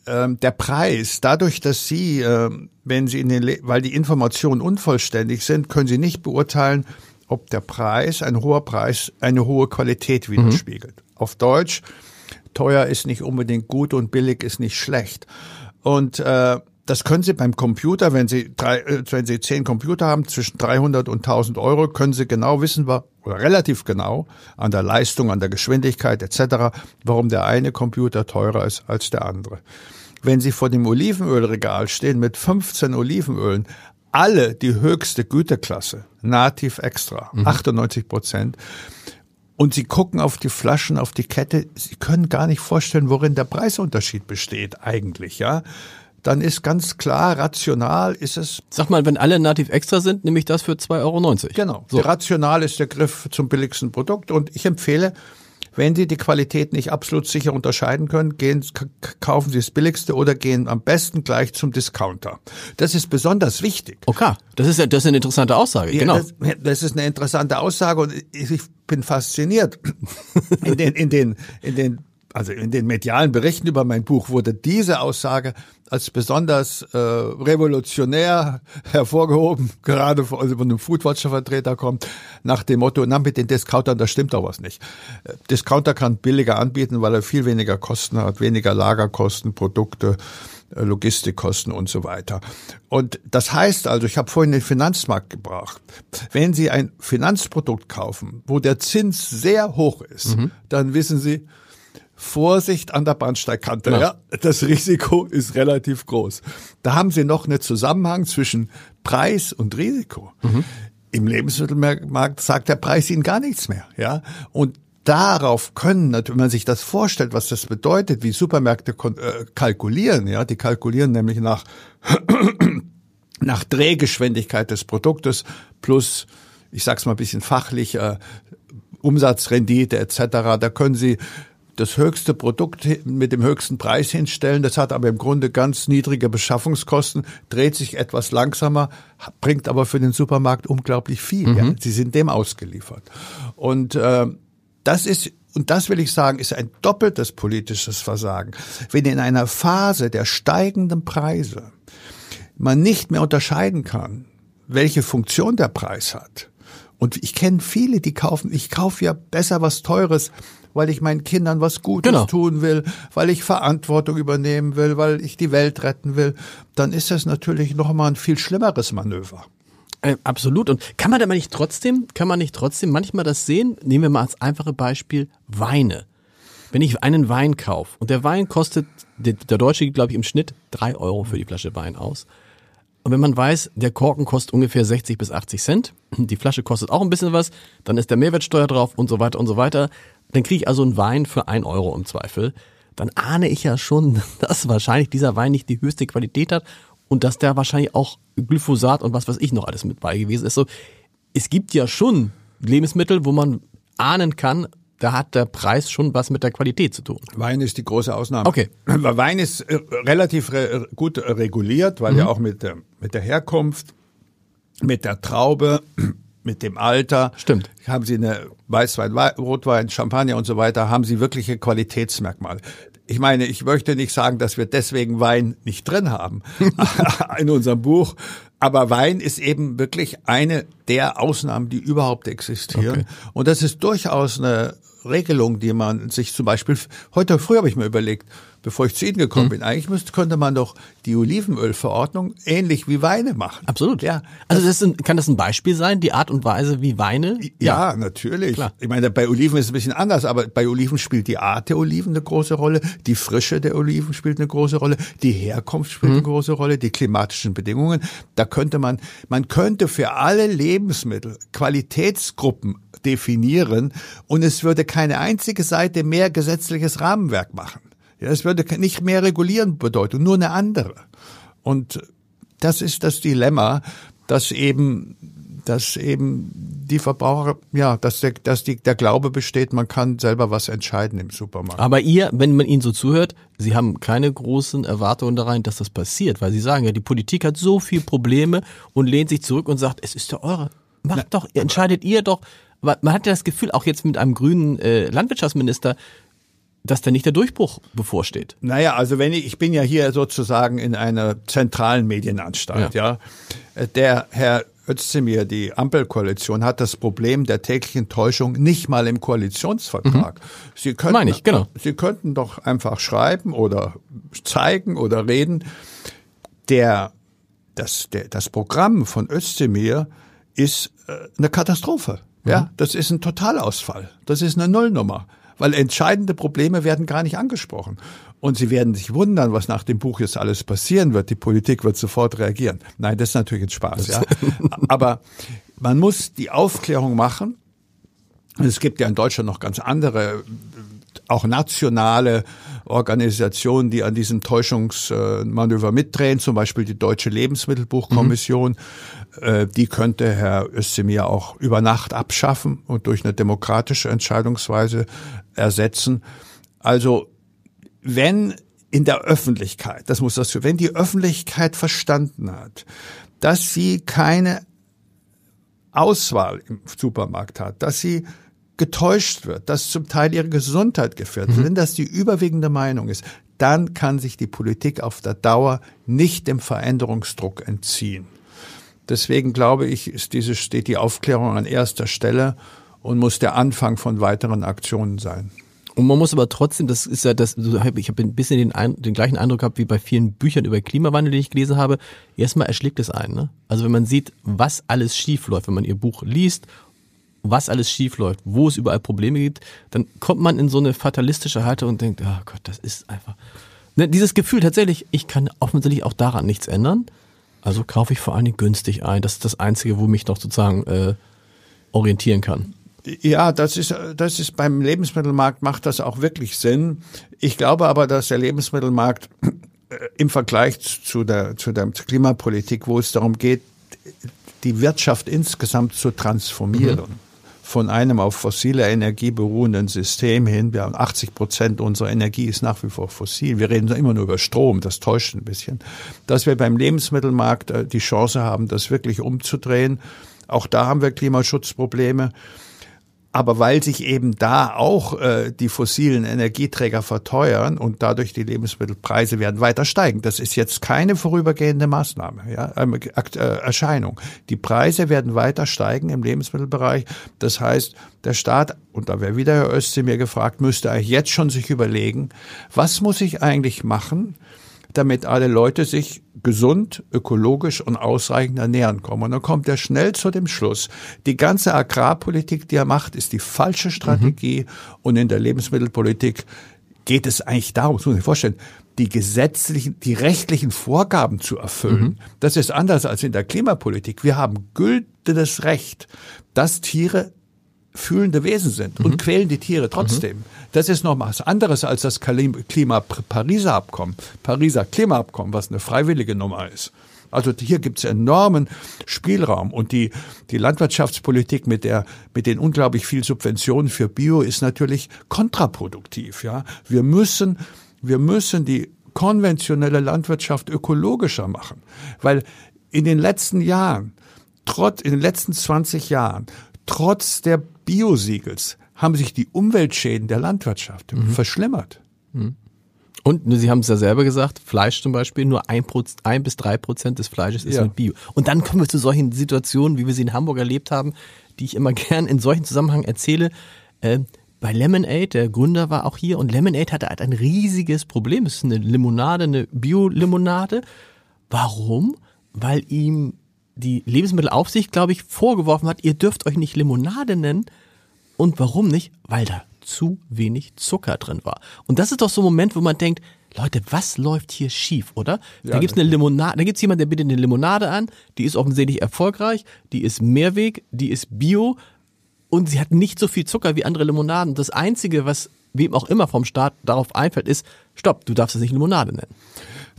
ähm, der Preis, dadurch, dass Sie, äh, wenn Sie in den, Le weil die Informationen unvollständig sind, können Sie nicht beurteilen, ob der Preis, ein hoher Preis, eine hohe Qualität mhm. widerspiegelt. Mhm. Auf Deutsch, teuer ist nicht unbedingt gut und billig ist nicht schlecht. Und äh, das können Sie beim Computer, wenn Sie, drei, äh, wenn Sie zehn Computer haben, zwischen 300 und 1000 Euro, können Sie genau wissen, oder relativ genau, an der Leistung, an der Geschwindigkeit etc., warum der eine Computer teurer ist als der andere. Wenn Sie vor dem Olivenölregal stehen mit 15 Olivenölen, alle die höchste Güteklasse, Nativ Extra, mhm. 98 Prozent, und Sie gucken auf die Flaschen, auf die Kette, Sie können gar nicht vorstellen, worin der Preisunterschied besteht eigentlich, ja dann ist ganz klar, rational ist es. Sag mal, wenn alle Native Extra sind, nehme ich das für 2,90 Euro. Genau. So. Rational ist der Griff zum billigsten Produkt und ich empfehle, wenn Sie die Qualität nicht absolut sicher unterscheiden können, gehen, kaufen Sie das billigste oder gehen am besten gleich zum Discounter. Das ist besonders wichtig. Okay, das ist, das ist eine interessante Aussage. Ja, genau. Das, das, ist eine interessante Aussage und ich bin fasziniert. *laughs* In den, in den, in den also in den medialen Berichten über mein Buch wurde diese Aussage als besonders äh, revolutionär *laughs* hervorgehoben, gerade von, also von einem Foodwatcher-Vertreter kommt, nach dem Motto, na, mit den Discountern, da stimmt doch was nicht. Äh, Discounter kann billiger anbieten, weil er viel weniger Kosten hat, weniger Lagerkosten, Produkte, äh, Logistikkosten und so weiter. Und das heißt also, ich habe vorhin den Finanzmarkt gebracht. Wenn Sie ein Finanzprodukt kaufen, wo der Zins sehr hoch ist, mhm. dann wissen Sie, Vorsicht an der Bahnsteigkante. Ja. ja. das Risiko ist relativ groß. Da haben Sie noch einen Zusammenhang zwischen Preis und Risiko. Mhm. Im Lebensmittelmarkt sagt der Preis Ihnen gar nichts mehr. Ja, und darauf können, wenn man sich das vorstellt, was das bedeutet, wie Supermärkte äh, kalkulieren, ja, die kalkulieren nämlich nach, *clears throat* nach Drehgeschwindigkeit des Produktes plus, ich sag's mal ein bisschen fachlich, äh, Umsatzrendite etc. Da können Sie das höchste Produkt mit dem höchsten Preis hinstellen. Das hat aber im Grunde ganz niedrige Beschaffungskosten, dreht sich etwas langsamer, bringt aber für den Supermarkt unglaublich viel. Mhm. Ja. Sie sind dem ausgeliefert. Und äh, das ist und das will ich sagen, ist ein doppeltes politisches Versagen. Wenn in einer Phase der steigenden Preise man nicht mehr unterscheiden kann, welche Funktion der Preis hat. Und ich kenne viele, die kaufen, ich kaufe ja besser was Teures, weil ich meinen Kindern was Gutes genau. tun will, weil ich Verantwortung übernehmen will, weil ich die Welt retten will, dann ist das natürlich noch mal ein viel schlimmeres Manöver. Äh, absolut. Und kann man da nicht trotzdem, kann man nicht trotzdem manchmal das sehen? Nehmen wir mal als einfache Beispiel Weine. Wenn ich einen Wein kaufe und der Wein kostet, der, der Deutsche gibt, glaube ich, im Schnitt drei Euro für die Flasche Wein aus. Und wenn man weiß, der Korken kostet ungefähr 60 bis 80 Cent, die Flasche kostet auch ein bisschen was, dann ist der Mehrwertsteuer drauf und so weiter und so weiter dann kriege ich also einen Wein für ein Euro im Zweifel, dann ahne ich ja schon, *laughs* dass wahrscheinlich dieser Wein nicht die höchste Qualität hat und dass der wahrscheinlich auch Glyphosat und was weiß ich noch alles mit bei gewesen ist. So, es gibt ja schon Lebensmittel, wo man ahnen kann, da hat der Preis schon was mit der Qualität zu tun. Wein ist die große Ausnahme. Okay. Wein ist äh, relativ re gut reguliert, weil mhm. ja auch mit der, mit der Herkunft, mit der Traube, mit dem Alter. Stimmt. Haben Sie eine Weißwein, Rotwein, Champagner und so weiter, haben Sie wirkliche Qualitätsmerkmale. Ich meine, ich möchte nicht sagen, dass wir deswegen Wein nicht drin haben *laughs* in unserem Buch, aber Wein ist eben wirklich eine der Ausnahmen, die überhaupt existieren. Okay. Und das ist durchaus eine Regelung, die man sich zum Beispiel, heute früh habe ich mir überlegt, bevor ich zu Ihnen gekommen mhm. bin. Eigentlich müsste, könnte man doch die Olivenölverordnung ähnlich wie Weine machen. Absolut. Ja. Also das ist, kann das ein Beispiel sein, die Art und Weise wie Weine? Ja, ja natürlich. Klar. Ich meine, bei Oliven ist es ein bisschen anders, aber bei Oliven spielt die Art der Oliven eine große Rolle, die Frische der Oliven spielt eine große Rolle, die Herkunft spielt mhm. eine große Rolle, die klimatischen Bedingungen. Da könnte man, man könnte für alle Lebensmittel Qualitätsgruppen definieren und es würde keine einzige Seite mehr gesetzliches Rahmenwerk machen. Ja, es würde nicht mehr regulieren bedeuten, nur eine andere. Und das ist das Dilemma, dass eben, dass eben die Verbraucher, ja, dass der, dass die, der Glaube besteht, man kann selber was entscheiden im Supermarkt. Aber ihr, wenn man Ihnen so zuhört, Sie haben keine großen Erwartungen da rein, dass das passiert, weil Sie sagen ja, die Politik hat so viel Probleme und lehnt sich zurück und sagt, es ist ja eure. Macht Na, doch, entscheidet ihr doch. Man hat ja das Gefühl, auch jetzt mit einem grünen äh, Landwirtschaftsminister, dass da nicht der Durchbruch bevorsteht. Naja, also wenn ich, ich bin ja hier sozusagen in einer zentralen Medienanstalt, ja. ja. Der Herr Özdemir, die Ampelkoalition, hat das Problem der täglichen Täuschung nicht mal im Koalitionsvertrag. Mhm. Sie könnten, Meine ich, genau. Sie könnten doch einfach schreiben oder zeigen oder reden. Der, das, der, das Programm von Özdemir ist äh, eine Katastrophe. Ja, mhm. das ist ein Totalausfall. Das ist eine Nullnummer weil entscheidende Probleme werden gar nicht angesprochen. Und Sie werden sich wundern, was nach dem Buch jetzt alles passieren wird. Die Politik wird sofort reagieren. Nein, das ist natürlich ein Spaß, ja. *laughs* Aber man muss die Aufklärung machen. Es gibt ja in Deutschland noch ganz andere, auch nationale Organisationen, die an diesem Täuschungsmanöver mitdrehen, zum Beispiel die Deutsche Lebensmittelbuchkommission. Mhm. Die könnte Herr Özdemir auch über Nacht abschaffen und durch eine demokratische Entscheidungsweise ersetzen. Also wenn in der Öffentlichkeit, das muss das, wenn die Öffentlichkeit verstanden hat, dass sie keine Auswahl im Supermarkt hat, dass sie getäuscht wird, dass zum Teil ihre Gesundheit gefährdet mhm. wenn das die überwiegende Meinung ist, dann kann sich die Politik auf der Dauer nicht dem Veränderungsdruck entziehen. Deswegen glaube ich, ist diese, steht die Aufklärung an erster Stelle und muss der Anfang von weiteren Aktionen sein. Und man muss aber trotzdem, das ist ja das, ich habe ein bisschen den, den gleichen Eindruck gehabt wie bei vielen Büchern über Klimawandel, die ich gelesen habe. Erstmal erschlägt es einen. Ne? Also wenn man sieht, was alles schief läuft, wenn man ihr Buch liest, was alles schief läuft, wo es überall Probleme gibt, dann kommt man in so eine fatalistische Haltung und denkt, oh Gott, das ist einfach. Ne, dieses Gefühl tatsächlich, ich kann offensichtlich auch daran nichts ändern. Also kaufe ich vor allen Dingen günstig ein. Das ist das Einzige, wo mich noch sozusagen äh, orientieren kann. Ja, das ist, das ist beim Lebensmittelmarkt macht das auch wirklich Sinn. Ich glaube aber, dass der Lebensmittelmarkt äh, im Vergleich zu der, zu der Klimapolitik, wo es darum geht, die Wirtschaft insgesamt zu transformieren. Mhm. Von einem auf fossile Energie beruhenden System hin. Wir haben 80 Prozent unserer Energie ist nach wie vor fossil. Wir reden immer nur über Strom. Das täuscht ein bisschen. Dass wir beim Lebensmittelmarkt äh, die Chance haben, das wirklich umzudrehen. Auch da haben wir Klimaschutzprobleme. Aber weil sich eben da auch äh, die fossilen Energieträger verteuern und dadurch die Lebensmittelpreise werden weiter steigen. Das ist jetzt keine vorübergehende Maßnahme, ja, ähm, äh, Erscheinung. Die Preise werden weiter steigen im Lebensmittelbereich. Das heißt, der Staat, und da wäre wieder Herr Özdemir gefragt, müsste eigentlich jetzt schon sich überlegen, was muss ich eigentlich machen, damit alle Leute sich gesund, ökologisch und ausreichend ernähren kommen. Und dann kommt er schnell zu dem Schluss, die ganze Agrarpolitik, die er macht, ist die falsche Strategie. Mhm. Und in der Lebensmittelpolitik geht es eigentlich darum, das muss sich vorstellen, die gesetzlichen, die rechtlichen Vorgaben zu erfüllen. Mhm. Das ist anders als in der Klimapolitik. Wir haben gültiges Recht, dass Tiere fühlende Wesen sind und quälen die Tiere trotzdem. Das ist noch was anderes als das Klim- Klima Pariser Abkommen, Pariser Klimaabkommen, was eine freiwillige Nummer ist. Also hier gibt's enormen Spielraum und die, die Landwirtschaftspolitik mit der, mit den unglaublich viel Subventionen für Bio ist natürlich kontraproduktiv, ja. Wir müssen, wir müssen die konventionelle Landwirtschaft ökologischer machen, weil in den letzten Jahren, trotz, in den letzten 20 Jahren, trotz der Biosiegels haben sich die Umweltschäden der Landwirtschaft verschlimmert. Und ne, Sie haben es ja selber gesagt, Fleisch zum Beispiel, nur ein, ein bis drei Prozent des Fleisches ist Ja. mit Bio. Und dann kommen wir zu solchen Situationen, wie wir sie in Hamburg erlebt haben, die ich immer *laughs* gern in solchen Zusammenhängen erzähle. Äh, bei Lemonade, der Gründer war auch hier und Lemonade hatte halt ein riesiges Problem. Es ist eine Limonade, eine Bio-Limonade. Warum? Weil ihm die Lebensmittelaufsicht, glaube ich, vorgeworfen hat, ihr dürft euch nicht Limonade nennen. Und warum nicht? Weil da zu wenig Zucker drin war. Und das ist doch so ein Moment, wo man denkt, Leute, was läuft hier schief, oder? da Ja, gibt's eine Limonade, da gibt's jemanden, der bietet eine Limonade an, die ist offensichtlich erfolgreich, die ist Mehrweg, die ist Bio und sie hat nicht so viel Zucker wie andere Limonaden. Das Einzige, was wem auch immer vom Staat darauf einfällt, ist, stopp, du darfst es nicht Limonade nennen.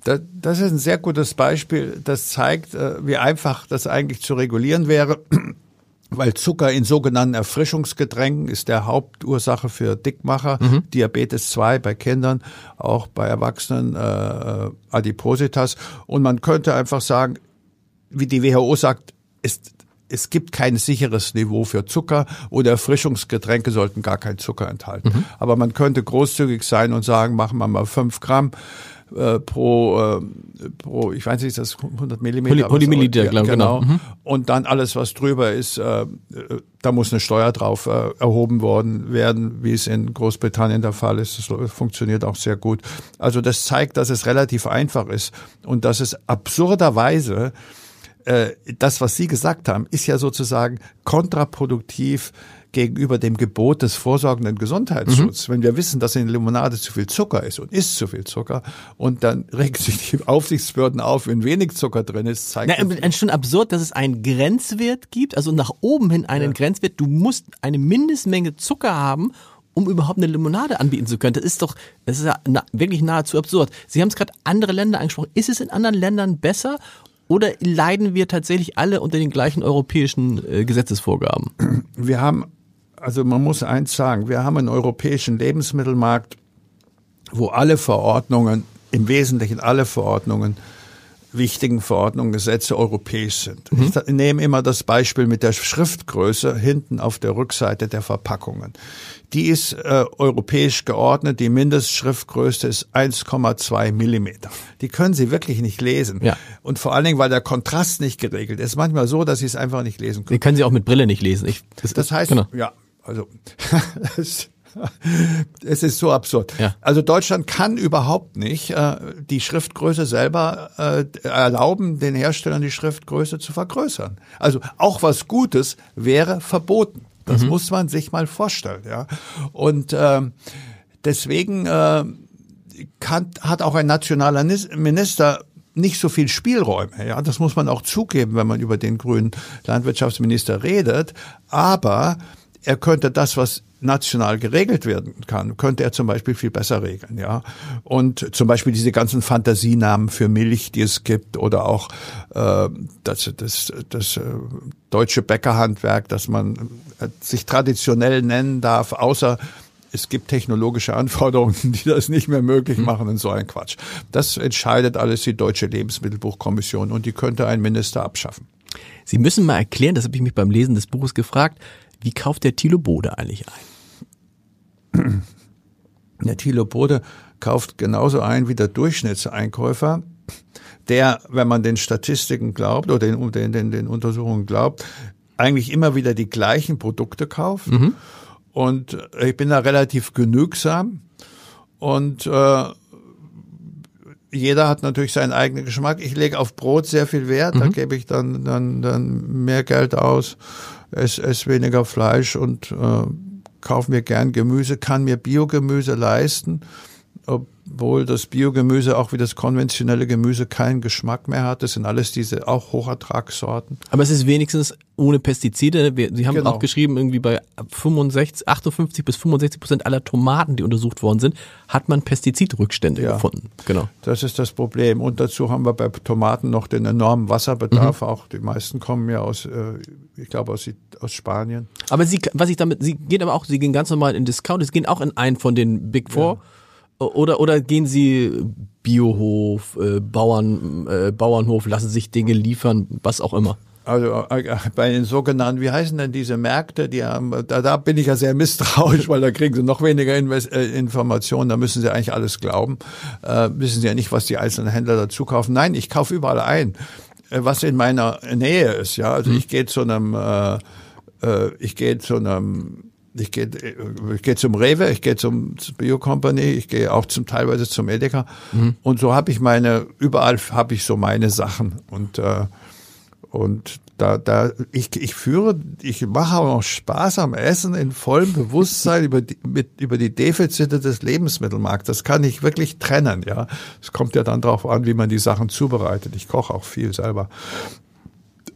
Da- Das ist ein sehr gutes Beispiel, das zeigt, äh, wie einfach das eigentlich zu regulieren wäre. *clears throat* Weil Zucker in sogenannten Erfrischungsgetränken ist der Hauptursache für Dickmacher, Diabetes 2 bei Kindern, auch bei Erwachsenen, äh, Adipositas. Und man könnte einfach sagen, wie die WHO sagt, ist, es gibt kein sicheres Niveau für Zucker oder Erfrischungsgetränke sollten gar keinen Zucker enthalten. Aber man könnte großzügig sein und sagen, machen wir mal fünf Gramm äh, pro, äh, pro, ich weiß nicht, ist das 100 Millimeter? Milli- 100 Milliliter, ja, glaub ich, genau. genau. Und dann alles, was drüber ist, äh, da muss eine Steuer drauf äh, erhoben worden werden, wie es in Großbritannien der Fall ist. Das funktioniert auch sehr gut. Also das zeigt, dass es relativ einfach ist und dass es absurderweise äh, das, was Sie gesagt haben, ist ja sozusagen kontraproduktiv gegenüber dem Gebot des vorsorgenden Gesundheitsschutzes. Wenn wir wissen, dass in Limonade zu viel Zucker ist und ist zu viel Zucker und dann *laughs* regen sich die Aufsichtsbehörden auf, wenn wenig Zucker drin ist, zeigt Na, das, es schon absurd, dass es einen Grenzwert gibt, also nach oben hin einen Grenzwert. Du musst eine Mindestmenge Zucker haben, um überhaupt eine Limonade anbieten zu können. Das ist doch, das ist ja na, wirklich nahezu absurd. Sie haben es gerade andere Länder angesprochen. Ist es in anderen Ländern besser oder leiden wir tatsächlich alle unter den gleichen europäischen äh, Gesetzesvorgaben? wir haben, also man muss eins sagen, wir haben einen europäischen Lebensmittelmarkt, wo alle Verordnungen, im Wesentlichen alle Verordnungen, wichtigen Verordnungen, Gesetze europäisch sind. Ich nehme immer das Beispiel mit der Schriftgröße hinten auf der Rückseite der Verpackungen. Die ist äh, europäisch geordnet, die Mindestschriftgröße ist 1,2 Millimeter. Die können Sie wirklich nicht lesen. Ja. Und vor allen Dingen, weil der Kontrast nicht geregelt ist. Manchmal so, dass Sie es einfach nicht lesen können. Den können Sie auch mit Brille nicht lesen. Ich, das, Das heißt, genau. ja, also *laughs* es, ist so absurd. Ja. Also Deutschland kann überhaupt nicht äh, die Schriftgröße selber äh, erlauben, den Herstellern die Schriftgröße zu vergrößern. Also auch was Gutes wäre verboten. Das muss man sich mal vorstellen. Ja. Und ähm, deswegen äh, kann, hat auch ein nationaler Nis- Minister nicht so viel Spielräume. Ja, das muss man auch zugeben, wenn man über den grünen Landwirtschaftsminister redet. Aber er könnte das, was national geregelt werden kann, könnte er zum Beispiel viel besser regeln, ja. Und zum Beispiel diese ganzen Fantasienamen für Milch, die es gibt, oder auch äh, das, das, das äh, deutsche Bäckerhandwerk, dass man äh, sich traditionell nennen darf, außer es gibt technologische Anforderungen, *laughs* die das nicht mehr möglich machen und so ein Quatsch. Das entscheidet alles die Deutsche Lebensmittelbuchkommission und die könnte ein Minister abschaffen. Sie müssen mal erklären, das habe ich mich beim Lesen des Buches gefragt, wie kauft der Thilo Bode eigentlich ein? *clears throat* Der Thilo Bode kauft genauso ein wie der Durchschnittseinkäufer, der, wenn man den Statistiken glaubt oder den, den, den, den Untersuchungen glaubt, eigentlich immer wieder die gleichen Produkte kauft. Und ich bin da relativ genügsam und äh, jeder hat natürlich seinen eigenen Geschmack. Ich lege auf Brot sehr viel Wert, da gebe ich dann, dann, dann mehr Geld aus, esse, esse weniger Fleisch und äh, kaufe mir gern Gemüse, kann mir Biogemüse leisten. Obwohl das Biogemüse auch wie das konventionelle Gemüse keinen Geschmack mehr hat. Das sind alles diese auch Hochertragssorten. Aber es ist wenigstens ohne Pestizide. Wir, Sie haben genau. auch geschrieben, irgendwie bei 65, 58 bis 65 Prozent aller Tomaten, die untersucht worden sind, hat man Pestizidrückstände ja, gefunden. Genau. Das ist das Problem. Und dazu haben wir bei Tomaten noch den enormen Wasserbedarf. Mhm. Auch die meisten kommen ja aus, äh, ich glaube, aus, aus Spanien. Aber Sie, was ich damit, Sie gehen aber auch, Sie gehen ganz normal in Discount, Sie gehen auch in einen von den Big Four. Ja oder, oder gehen Sie Biohof, äh, Bauern, äh, Bauernhof, lassen sich Dinge liefern, was auch immer? Also äh, bei den sogenannten, wie heißen denn diese Märkte? Die haben, da, da bin ich ja sehr misstrauisch, *laughs* weil da kriegen sie noch weniger Invest äh, Informationen. Da müssen sie eigentlich alles glauben. Äh, wissen sie ja nicht, was die einzelnen Händler dazu kaufen. Nein, ich kaufe überall ein, äh, was in meiner Nähe ist. Ja, also mhm. ich gehe zu einem, äh, äh, ich gehe zu einem ich gehe ich geh zum Rewe, ich gehe zum Bio Company, ich gehe auch zum teilweise zum Edeka mhm. und so habe ich meine überall habe ich so meine Sachen und äh, und da da ich ich führe ich mache auch noch Spaß am Essen in vollem Bewusstsein über die mit über die Defizite des Lebensmittelmarkts. Das kann ich wirklich trennen, ja. Es kommt ja dann darauf an, wie man die Sachen zubereitet. Ich koche auch viel selber.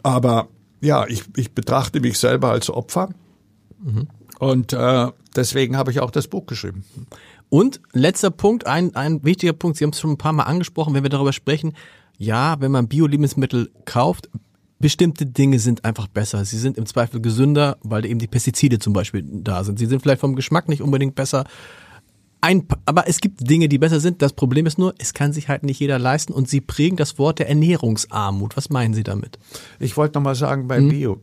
Aber ja, ich ich betrachte mich selber als Opfer. Mhm. Und äh, deswegen habe ich auch das Buch geschrieben. Und letzter Punkt, ein, ein wichtiger Punkt, Sie haben es schon ein paar Mal angesprochen, wenn wir darüber sprechen, ja, wenn man Bio-Lebensmittel kauft, bestimmte Dinge sind einfach besser. Sie sind im Zweifel gesünder, weil eben die Pestizide zum Beispiel da sind. Sie sind vielleicht vom Geschmack nicht unbedingt besser. Ein, aber es gibt Dinge, die besser sind. Das Problem ist nur, es kann sich halt nicht jeder leisten und Sie prägen das Wort der Ernährungsarmut. Was meinen Sie damit? Ich wollte nochmal sagen, bei hm? Bio.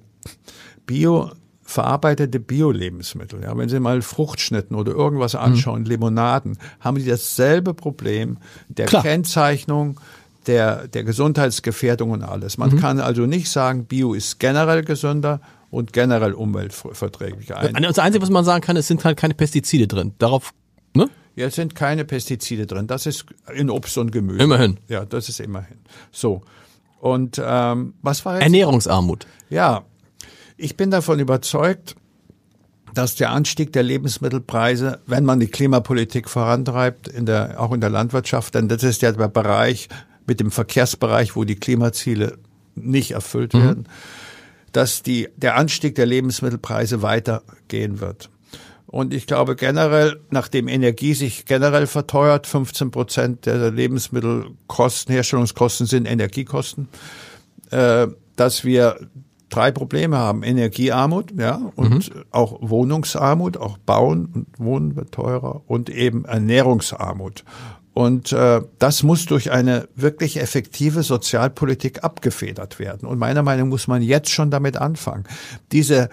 Bio verarbeitete Bio-Lebensmittel. Ja, wenn Sie mal Fruchtschnitten oder irgendwas anschauen, mhm. Limonaden, haben die dasselbe Problem der Klar. Kennzeichnung, der, der Gesundheitsgefährdung und alles. Man mhm. kann also nicht sagen, Bio ist generell gesünder und generell umweltverträglicher. Das Einzige, was man sagen kann, es sind halt keine Pestizide drin. Darauf, ne? Jetzt sind keine Pestizide drin. Das ist in Obst und Gemüse. Immerhin. Ja, das ist immerhin. So. Und ähm, was war jetzt? Ernährungsarmut. Ja, ich bin davon überzeugt, dass der Anstieg der Lebensmittelpreise, wenn man die Klimapolitik vorantreibt, in der, auch in der Landwirtschaft, denn das ist ja der Bereich mit dem Verkehrsbereich, wo die Klimaziele nicht erfüllt mhm. werden, dass die, der Anstieg der Lebensmittelpreise weitergehen wird. Und ich glaube generell, nachdem Energie sich generell verteuert, 15 Prozent der Lebensmittelkosten, Herstellungskosten sind Energiekosten, äh, dass wir drei Probleme haben. Energiearmut, ja, und mhm. auch Wohnungsarmut, auch Bauen und Wohnen wird teurer und eben Ernährungsarmut. Und äh, das muss durch eine wirklich effektive Sozialpolitik abgefedert werden. Und meiner Meinung nach muss man jetzt schon damit anfangen. Diese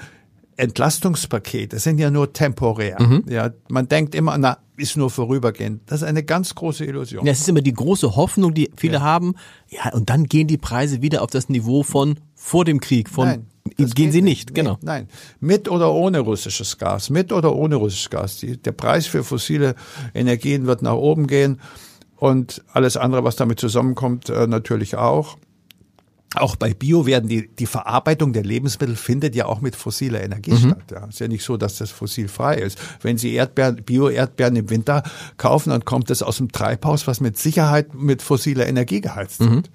Entlastungspakete sind ja nur temporär. Mhm. Ja, man denkt immer, na, ist nur vorübergehend. Das ist eine ganz große Illusion. Ja, es ist immer die große Hoffnung, die viele ja. haben. Ja, und dann gehen die Preise wieder auf das Niveau von vor dem Krieg, von Nein. Gehen sie nicht, genau. Nein, mit oder ohne russisches Gas, mit oder ohne russisches Gas. Die, der Preis für fossile Energien wird nach oben gehen und alles andere, was damit zusammenkommt, äh, natürlich auch. Auch bei Bio werden die, die Verarbeitung der Lebensmittel findet ja auch mit fossiler Energie mhm. statt. Ja. Ist ja nicht so, dass das fossilfrei ist. Wenn Sie Erdbeeren, Bio-Erdbeeren im Winter kaufen, dann kommt das aus dem Treibhaus, was mit Sicherheit mit fossiler Energie geheizt mhm. wird.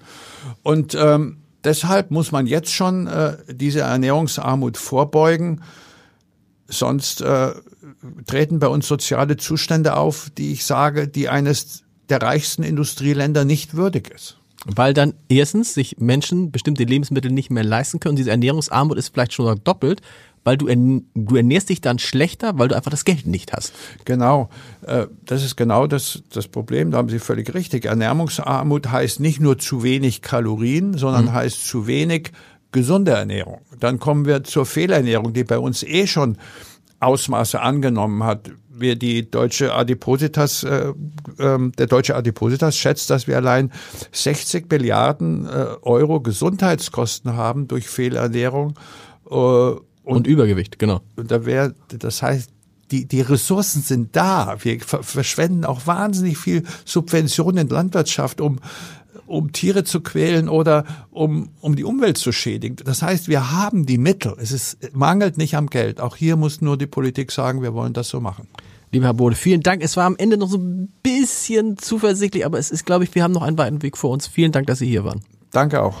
Und ähm, deshalb muss man jetzt schon äh, diese Ernährungsarmut vorbeugen. Sonst äh, treten bei uns soziale Zustände auf, die ich sage, die eines der reichsten Industrieländer nicht würdig ist. Weil dann erstens sich Menschen bestimmte Lebensmittel nicht mehr leisten können. Diese Ernährungsarmut ist vielleicht schon doppelt, weil du, du ernährst dich dann schlechter, weil du einfach das Geld nicht hast. Genau, äh, das ist genau das, das Problem, da haben Sie völlig richtig. Ernährungsarmut heißt nicht nur zu wenig Kalorien, sondern mhm. heißt zu wenig gesunde Ernährung. Dann kommen wir zur Fehlernährung, die bei uns eh schon Ausmaße angenommen hat. Wir die deutsche Adipositas, äh, äh, der deutsche Adipositas schätzt, dass wir allein 60 Milliarden äh, Euro Gesundheitskosten haben durch Fehlernährung. Und, Übergewicht, genau. Und da wäre, das heißt, die, die Ressourcen sind da. Wir ver verschwenden auch wahnsinnig viel Subventionen in Landwirtschaft, um, um Tiere zu quälen oder um, um die Umwelt zu schädigen. Das heißt, wir haben die Mittel. Es ist, mangelt nicht am Geld. Auch hier muss nur die Politik sagen, wir wollen das so machen. Lieber Herr Bode, vielen Dank. Es war am Ende noch so ein bisschen zuversichtlich, aber es ist, glaube ich, wir haben noch einen weiten Weg vor uns. Vielen Dank, dass Sie hier waren. Danke auch.